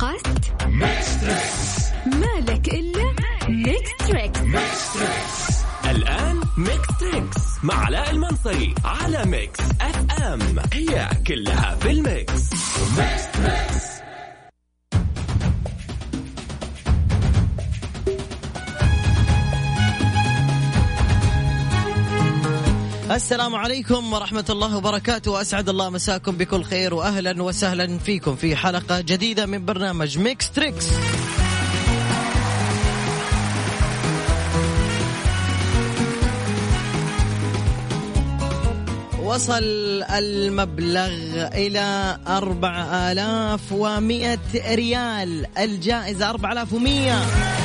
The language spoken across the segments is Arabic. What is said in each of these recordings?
قصد مالك إلا Mix Trix. الآن Mix Trix مع علاء المنصري على Mix FM. السلام عليكم ورحمة الله وبركاته. وأسعد الله مساكم بكل خير وأهلا وسهلا فيكم في حلقة جديدة من برنامج Mix Trix وصل المبلغ إلى أربع آلاف ومئة ريال. الجائزة أربع آلاف ومئة.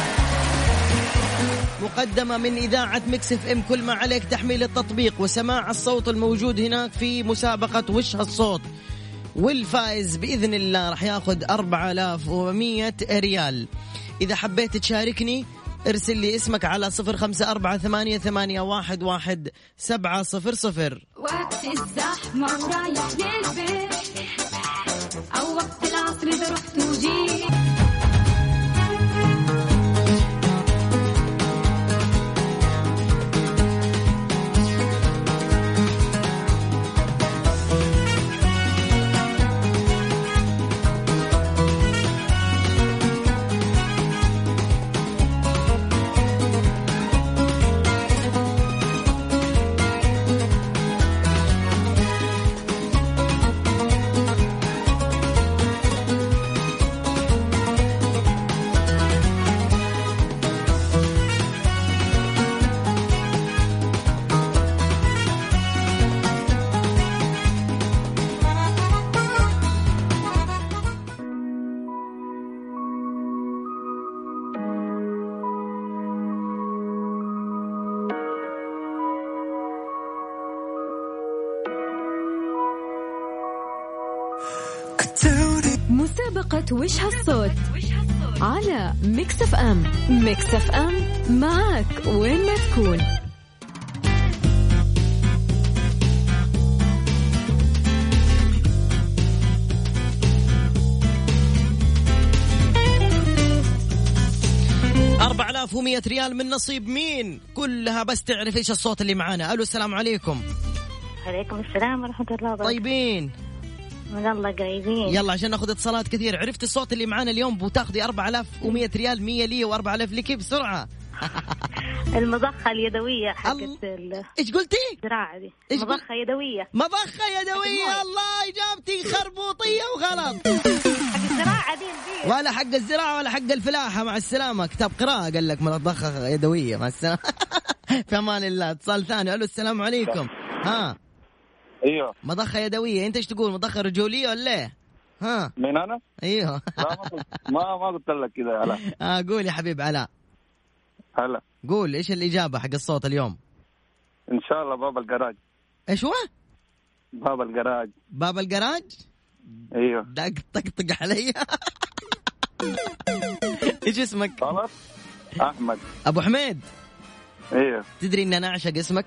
مقدمة من إذاعة Mix FM. كل ما عليك تحميل التطبيق وسماع الصوت الموجود هناك في مسابقة وش هالصوت؟ والفائز بإذن الله راح ياخذ 4100 ريال. إذا حبيت تشاركني ارسل لي اسمك على صفر خمسة أربعة ثمانية, ثمانية واحد, واحد سبعة صفر صفر. وقت الزحمة ورايح للبيت. وش هالصوت على Mix FM. Mix FM معك وين ما تكون. أربع آلاف ومئة ريال من نصيب مين؟ كلها بس تعرف إيش الصوت اللي معانا. ألو السلام عليكم. عليكم السلام ورحمة الله وبركاته. طيبين. من الله قريبين. يلا عشان ناخذ اتصالات كثير. عرفت الصوت اللي معانا اليوم؟ بتاخذي 4100 ريال 100 لي و4000 لك بسرعة. المضخة اليدوية حقت ال- إيش قلتي؟ الزراعة دي. إيش مضخة يدوية. مضخة يدوية. الله إجابتي خربوطية وغلط. حق الزراعة دي البيت. ولا حق الزراعة ولا حق الفلاحة. مع السلامة. كتاب قراءة قال لك مضخة يدوية. مع السلامة. في أمان الله. اتصال ثاني. ألو السلام عليكم. ها. أيوه. مضخة يدوية. انت إيش تقول مضخة رجولية ولا إيه؟ ها. مين أنا؟ أيوه. ما ما قلت لك كذا هلا. آه قول يا حبيب علاء هلا. قول إيش الإجابة حق الصوت اليوم؟ إن شاء الله باب الجراج. إيش هو؟ باب الجراج. باب الجراج؟ أيوه. دق طقطق علي. إيش اسمك؟ غلط أحمد. أبو حميد. أيوه. تدري إن أنا أعشق اسمك؟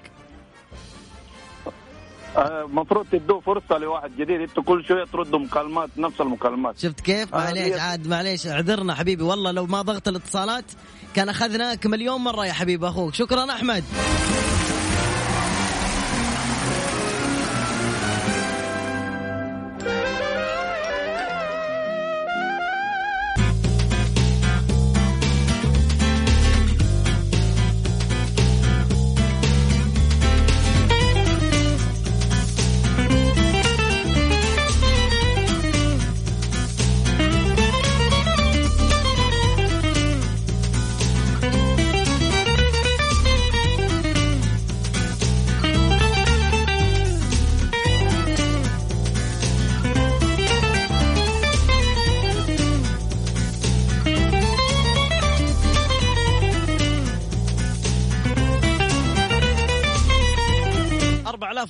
المفروض تدوا فرصة لواحد جديد. أنتوا كل شوية تردوا مكالمات نفس المكالمات. شفت كيف؟ آه، معليش هي- عاد معليش. اعذرنا حبيبي. والله لو ما ضغط الاتصالات كان أخذناك مليون مرة يا حبيب أخوك. شكرا أحمد.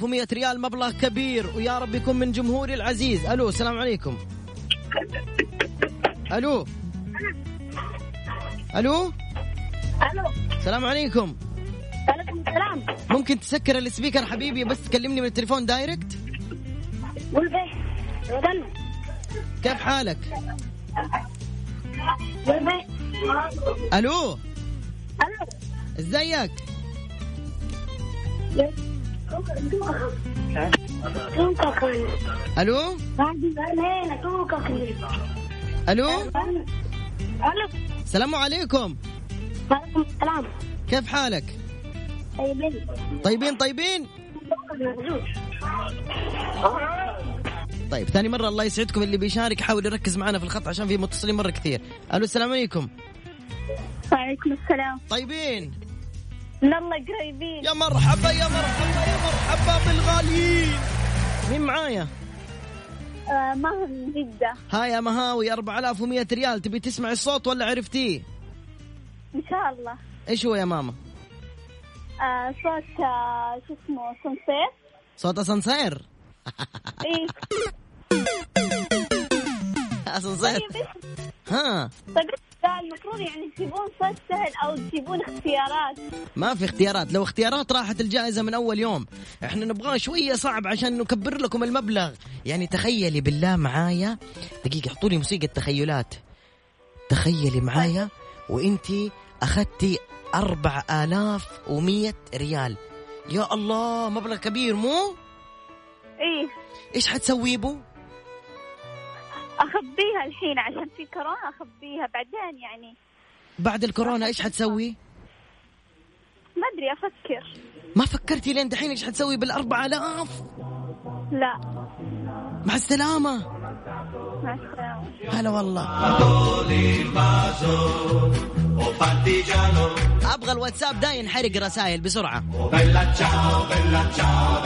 أربع آلاف ومئة ريال مبلغ كبير ويا رب يكون من جمهوري العزيز. ألو السلام عليكم. ألو. ألو. ألو. السلام عليكم. عليكم السلام. ممكن تسكر ال speaker حبيبي بس تكلمني من التليفون direct؟ كيف حالك؟ ألو. ألو. إزيك؟ ألو؟ ألو؟ السلام عليكم. وعليكم السلام كيف حالك؟ طيبين طيبين طيبين؟ طيب ثاني مرة الله يسعدكم اللي بيشارك حاول يركز معنا في الخط عشان في متصلين مرة كثير. ألو السلام عليكم. وعليكم السلام. طيبين؟ من الله قريبين. يا مرحبا يا مرحبا يا مرحبا بالغاليين. مين معايا؟ آه من جدة. هاي يا مهاوي 4100 ريال. تبي تسمع الصوت ولا عرفتيه؟ إن شاء الله. إيش هو يا ماما؟ آه صوت آه شو اسمه سنسير صوت اسانسير إيه اسانسير طيب إيش؟ ها. طيب إيش ده المفروض يعني تجيبون صوت سهل أو تجيبون اختيارات. ما في اختيارات. لو اختيارات راحت الجائزة من أول يوم. إحنا نبغاه شوية صعب عشان نكبر لكم المبلغ. يعني تخيلي بالله معايا. دقيقة حطوا لي موسيقى تخيلات تخيلي معايا وانتي أربع آلاف ومية ريال. يا الله مبلغ كبير مو؟ إيه. إيش حتسوي بو أخبيها الحين عشان في كورونا أخبيها بعدين يعني. بعد الكورونا إيش حتسوي؟ ما أدري أفكر. ما فكرتي لين دحين إيش حتسوي بالأربع آلاف؟ لا. مع السلامة. مع السلامة. هلا والله. أبغى الواتساب ده ينحرق رسائل بسرعة.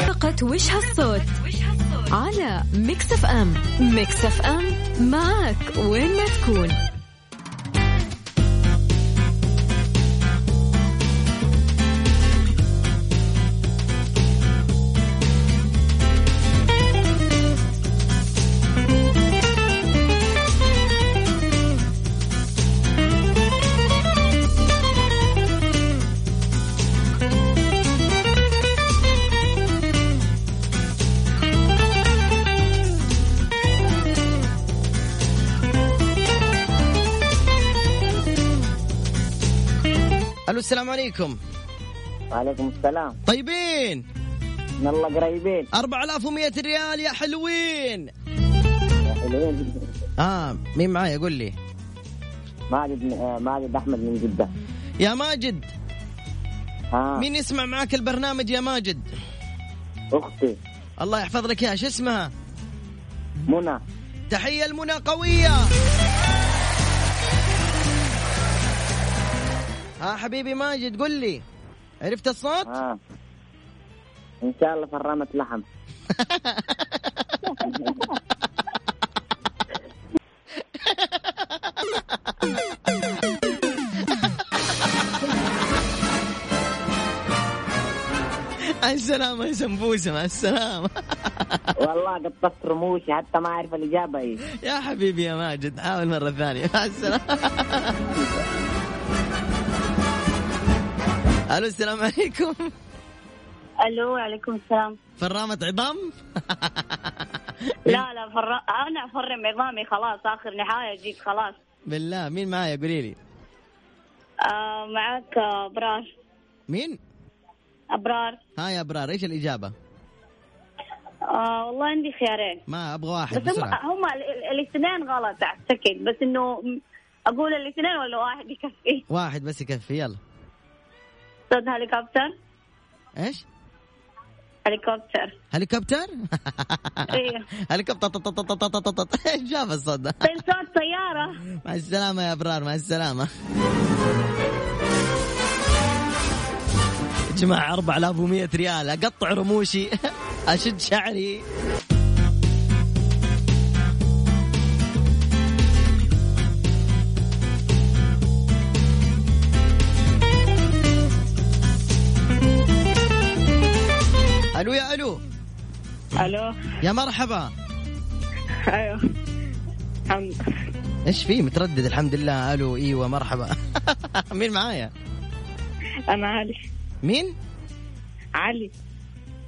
فقط وش هالصوت؟ على Mix FM. Mix FM معك وين ما تكون. السلام عليكم. وعليكم السلام. طيبين. من الله قريبين. 4100 ريال يا حلوين. يا حلوين. آه مين معايا؟ قول لي. ماجد آه، ماجد أحمد من جدة. يا ماجد. ها. مين يسمع معك البرنامج يا ماجد؟ أختي. الله يحفظ لك اياها شو اسمها؟ منى. تحية المنى قوية. ها حبيبي ماجد قل لي. عرفت الصوت؟ ها إن شاء الله فرمت لحم مع السلامة يا سمبوسه مع السلامة. والله قطست رموشي حتى ما أعرف الإجابة إيه يا حبيبي يا ماجد حاول مرة ثانية مع السلامة. ألو السلام عليكم. ألو وعليكم السلام. فرامة عظام؟ لا لا فر... أنا أفرم عظامي خلاص آخر نهاية جيت خلاص. بالله مين معايا؟ قولي لي. آه معك أبرار. مين؟ أبرار. ها يا أبرار إيش الإجابة؟ آه والله عندي خيارين. ما أبغى واحد بس هم بسرعة. هم ال- الاثنين غلط أعتقد. بس إنه م- أقول الاثنين ولا واحد يكفي؟ واحد بس يكفي يلا. صوت هليكوبتر؟ إيش؟ هليكوبتر. هليكوبتر؟ إيه. هليكوبتر. إيش جاب الصوت ده؟ طيب صوت طيارة. مع السلامة يا أبرار مع السلامة. يا جماعة 4100 ريال. أقطع رموشي. أشد شعري. ألو؟ يا مرحبا. أيوه. الحمد إيش في؟ متردد الحمد لله. ألو إيوه مرحبا. مين معايا؟ أنا علي. مين؟ علي.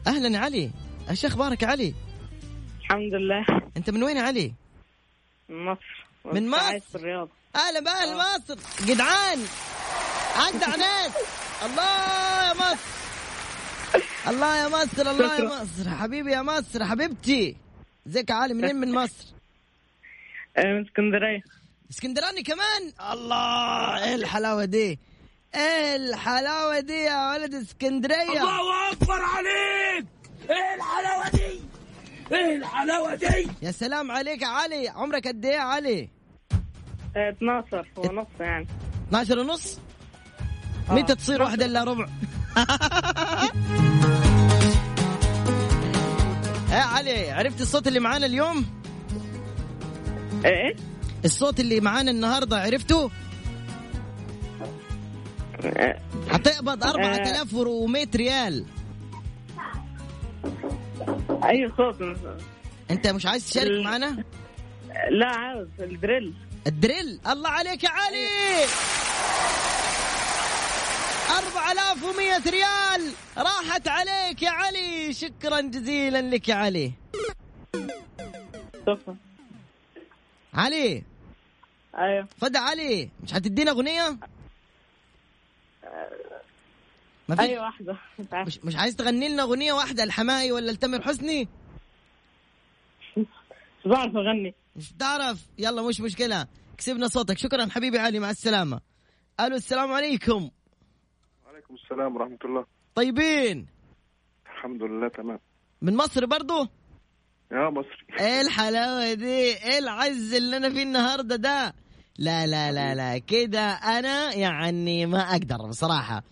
أهلا علي. إيش أخبارك علي؟ الحمد لله. أنت من وين يا علي؟ من مصر. من مصر؟ الرياض. أهلا باهل مصر جدعان. اجدع ناس الله يا مصر. الله يا مصر الله يا مصر. حبيبي يا مصر حبيبتي. ازيك يا علي منين من مصر؟ من اسكندرية. اسكندراني كمان؟ الله إيه الحلاوة دي؟ إيه الحلاوة دي يا ولد اسكندرية؟ الله أكبر عليك! إيه الحلاوة دي؟ إيه الحلاوة دي؟ يا سلام عليك يا علي. عمرك قد إيه يا علي؟ 12 ونص يعني. 12 ونص؟ متى تصير واحدة إلا ربع؟ يا علي عرفت الصوت اللي معانا اليوم؟ إيه؟ الصوت اللي معانا النهارده عرفته؟ حتقبض 4100 ريال. أي صوت؟ أنت مش عايز تشارك معنا لا عاوز الدريل. الدريل؟ الله عليك يا علي! 4100 ريال. راحت عليك يا علي. شكرا جزيلا لك يا علي. شكرا. علي. أيوه. فدا علي. مش حتدينا أغنية؟ ما في اي واحدة. مش مش عايز تغني لنا أغنية واحدة الحماي ولا لتامر حسني؟ مش بعرف أغني. مش تعرف؟ يلا مش مشكلة. كسبنا صوتك. شكرا حبيبي علي مع السلامة. ألو السلام عليكم. وعليكم السلام ورحمة الله. طيبين. الحمد لله تمام. من مصر برضو؟ يا مصري. إيه الحلاوة دي؟ إيه العز اللي أنا فيه النهارده ده؟ لا لا لا لا كده أنا يعني ما أقدر بصراحة.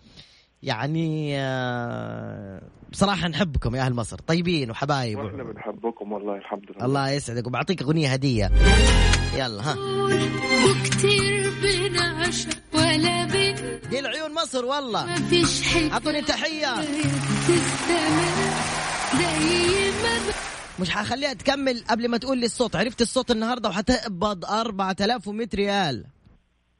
يعني آه، بصراحة نحبكم يا أهل مصر. طيبين وحبايب. وإحنا بنحبكم والله الحمد لله. الله يسعدك وبعطيك أغنية هدية. يلا ها. وكتير بنعشق ولا دي العيون مصر والله. ما فيش حكاية أعطوني تحية. مش حخليها تكمل قبل ما تقول لي الصوت. عرفت الصوت النهارده وحتقبض 4100 ريال.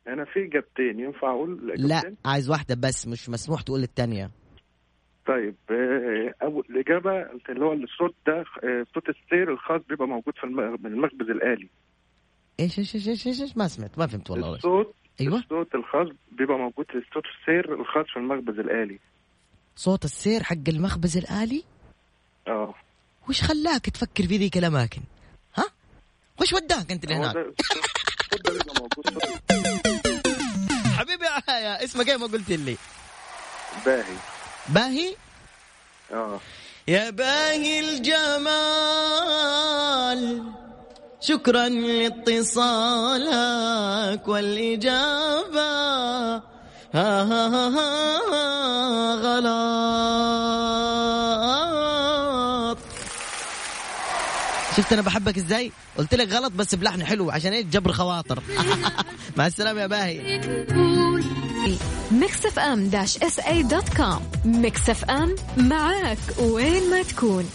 أنا في إجابتين ينفع أقول لا؟ عايز واحدة بس مش مسموح تقول الثانية طيب آه، اول الإجابة اللي هو الصوت ده آه، صوت السير الخاص بيبقى موجود في المخبز الآلي. إيش إيش إيش إيش, إيش, إيش ما سمعت ما فهمت والله. الصوت أيوه. الصوت الخاص بيبقى موجود في صوت السير الخاص في المخبز الآلي. صوت السير حق المخبز الآلي؟ آه. وش خلاك تفكر في ذيك الأماكن؟ ها؟ وش وداك أنت لهناك حبيبي يا- يا اسمك إيه ما قلت لي؟ باهي. باهي؟ آه. يا باهي الجمال. شكرا لاتصالك والإجابة. ها ها ها ها غلط. شفت أنا بحبك إزاي؟ قلت لك غلط بس بلحن حلو عشان إيه؟ جبر خواطر. مع السلامة يا باهي. Mix FM dash SA dot com. Mix FM معاك وين ما تكون.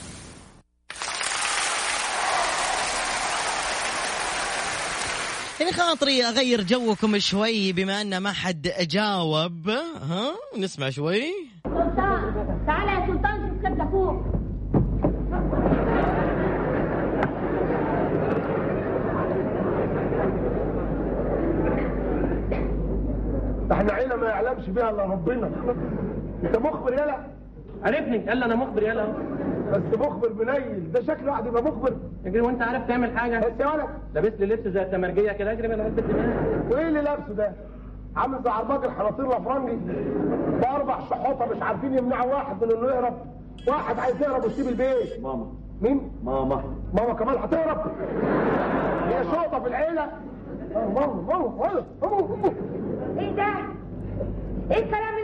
يعني خاطري أغير جوكم شوي بما أن ما حد جاوب. ها؟ نسمع شوي. تعالى يا سلطان شوف كبده فوق إحنا عيله ما يعلمش بيها إلا ربنا. انت مخبر يلا؟ عرفني يلا أنا مخبر يلا. بس مخبر منيل ده شكل واحد يبقى مخبر. اجري وانت عارف تعمل حاجة؟ بس يا ولد؟ لابس لي لبس زي التمرجية كده اجري من علبه الدماغ. وايه اللي لابسه ده؟ عامل زي عرباج الحناطير الأفرنجي. باربع شحوطة مش عارفين يمنعوا واحد من إنه يهرب. واحد عايز يهرب ويسيب البيت. ماما. مين؟ ماما. ماما كمان هتهرب. هي شرطه في العيلة. ماما ماما ماما ماما ماما إيه ده؟ إيه الكلام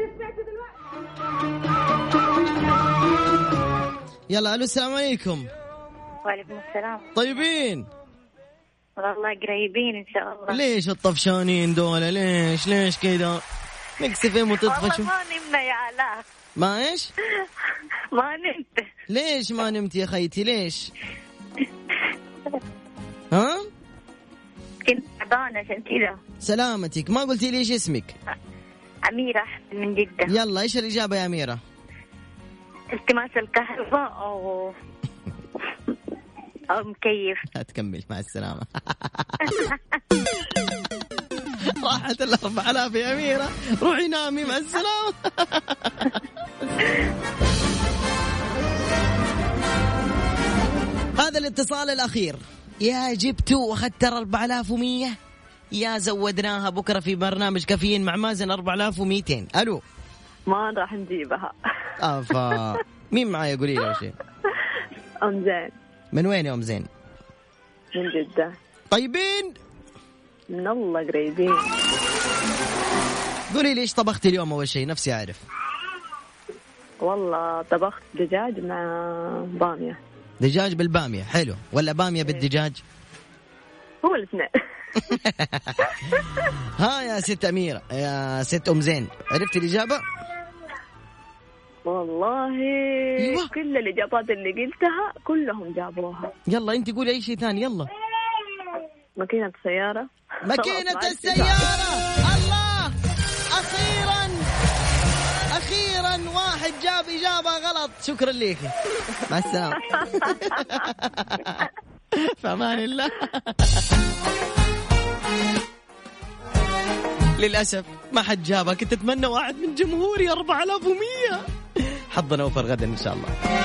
يلا ألو السلام عليكم. وعليكم السلام. طيبين؟ والله قريبين إن شاء الله. ليش الطفشانين دول؟ ليش ليش كذا؟ نكسفهم وتطفشوا. والله ما نمنا يا علاء ما إيش؟ ما نمت. ليش ما نمت يا خيتي؟ ليش؟ ها؟ كنت تعبانة عشان كذا. سلامتك. ما قلتي لي إيش اسمك؟ أميرة أحسن من جدة. يلا إيش الإجابة يا أميرة؟ التماس الكهرباء أو أو مكيف. لا تكمل مع السلامة. راحت ال 4000 يا أميرة. روحي نامي مع السلامة. هذا الاتصال الأخير. يا جبتوا واخذت ترى 4100 يا زودناها بكرة في برنامج كافيين مع مازن 4200 ألو. ما راح نجيبها. أفا. مين معايا؟ قولي لي أول شيء. أم زين. من وين يا أم زين؟ من جدة. طيبين؟ من الله قريبين. قولي لي إيش طبختي اليوم أول شيء؟ نفسي أعرف. والله طبخت دجاج مع بامية. دجاج بالبامية. حلو. ولا بامية بالدجاج؟ هو الاثنين. ها يا ست أميرة يا ست أم زين. عرفتي الإجابة؟ والله أيوة. كل الإجابات اللي قلتها كلهم جابوها. يلا أنت قولي أي شيء ثاني يلا. ماكينة سيارة ماكينة السيارة. الله! أخيرا أخيرا واحد جاب إجابة غلط. شكرا لك. مع السلامة. في أمان الله. للأسف ما حد جابها. كنت أتمنى واحد من جمهوري 4100 حظنا أوفر غدا إن شاء الله.